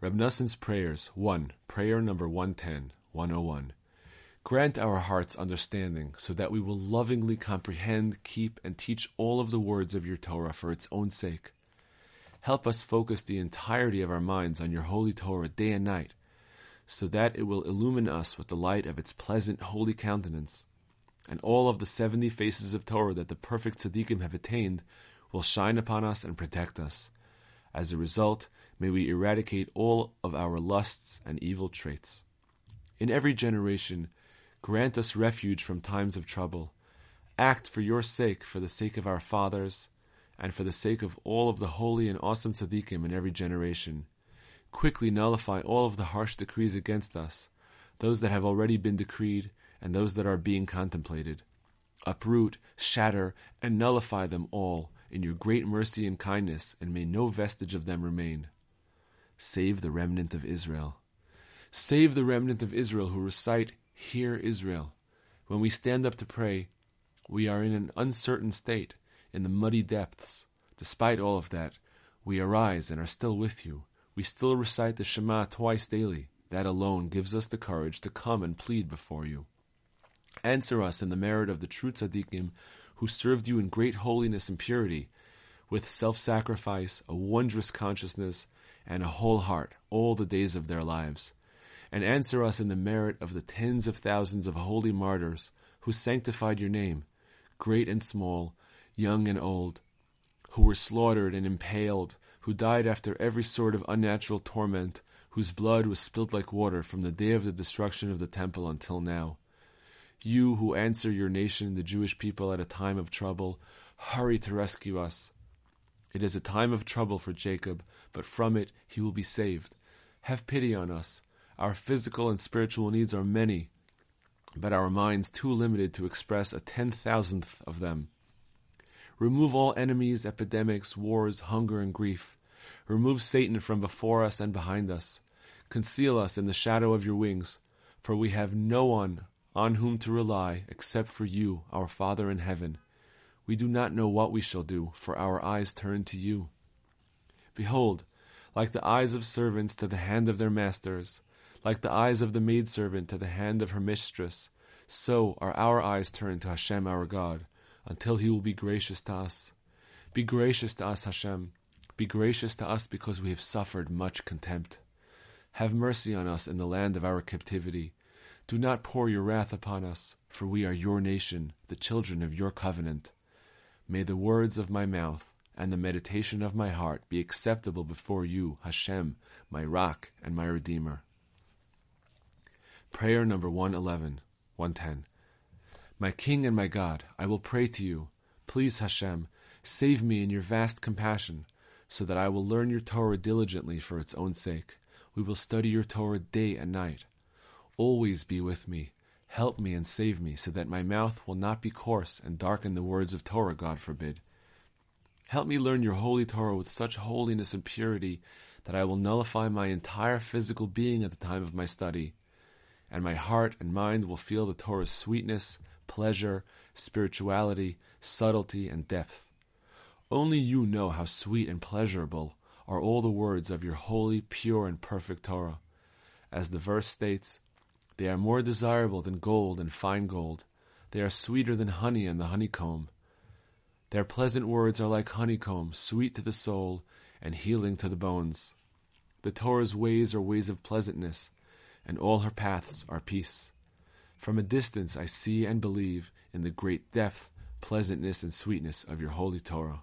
Reb Noson's Prayers 1. Prayer number 110, 101. Grant our hearts understanding so that we will lovingly comprehend, keep, and teach all of the words of your Torah for its own sake. Help us focus the entirety of our minds on your holy Torah day and night, so that it will illumine us with the light of its pleasant, holy countenance, and all of the seventy faces of Torah that the perfect tzaddikim have attained will shine upon us and protect us. As a result, May we eradicate all of our lusts and evil traits. In every generation, grant us refuge from times of trouble. Act for your sake, for the sake of our fathers, and for the sake of all of the holy and awesome tzaddikim in every generation. Quickly nullify all of the harsh decrees against us, those that have already been decreed and those that are being contemplated. Uproot, shatter, and nullify them all in your great mercy and kindness, and may no vestige of them remain. Save the remnant of Israel. Save the remnant of Israel who recite, Hear Israel. When we stand up to pray, we are in an uncertain state, in the muddy depths. Despite all of that, we arise and are still with you. We still recite the Shema twice daily. That alone gives us the courage to come and plead before you. Answer us in the merit of the true tzaddikim who served you in great holiness and purity, with self sacrifice, a wondrous consciousness, and a whole heart all the days of their lives. And answer us in the merit of the tens of thousands of holy martyrs who sanctified your name, great and small, young and old, who were slaughtered and impaled, who died after every sort of unnatural torment, whose blood was spilled like water from the day of the destruction of the temple until now. You who answer your nation, the Jewish people, at a time of trouble, hurry to rescue us. It is a time of trouble for Jacob, but from it he will be saved. Have pity on us. Our physical and spiritual needs are many, but our minds too limited to express a ten thousandth of them. Remove all enemies, epidemics, wars, hunger, and grief. Remove Satan from before us and behind us. Conceal us in the shadow of your wings, for we have no one on whom to rely except for you, our Father in heaven. We do not know what we shall do, for our eyes turn to you. Behold, like the eyes of servants to the hand of their masters, like the eyes of the maidservant to the hand of her mistress, so are our eyes turned to Hashem our God, until he will be gracious to us. Be gracious to us, Hashem. Be gracious to us because we have suffered much contempt. Have mercy on us in the land of our captivity. Do not pour your wrath upon us, for we are your nation, the children of your covenant. May the words of my mouth and the meditation of my heart be acceptable before you, Hashem, my rock and my redeemer. Prayer number 111, 110. My King and my God, I will pray to you. Please, Hashem, save me in your vast compassion, so that I will learn your Torah diligently for its own sake. We will study your Torah day and night. Always be with me Help me and save me, so that my mouth will not be coarse and darken the words of Torah, God forbid. Help me learn your holy Torah with such holiness and purity that I will nullify my entire physical being at the time of my study, and my heart and mind will feel the Torah's sweetness, pleasure, spirituality, subtlety, and depth. Only you know how sweet and pleasurable are all the words of your holy, pure, and perfect Torah. As the verse states, they are more desirable than gold and fine gold. They are sweeter than honey and the honeycomb. Their pleasant words are like honeycomb, sweet to the soul and healing to the bones. The Torah's ways are ways of pleasantness, and all her paths are peace. From a distance I see and believe in the great depth, pleasantness, and sweetness of your holy Torah.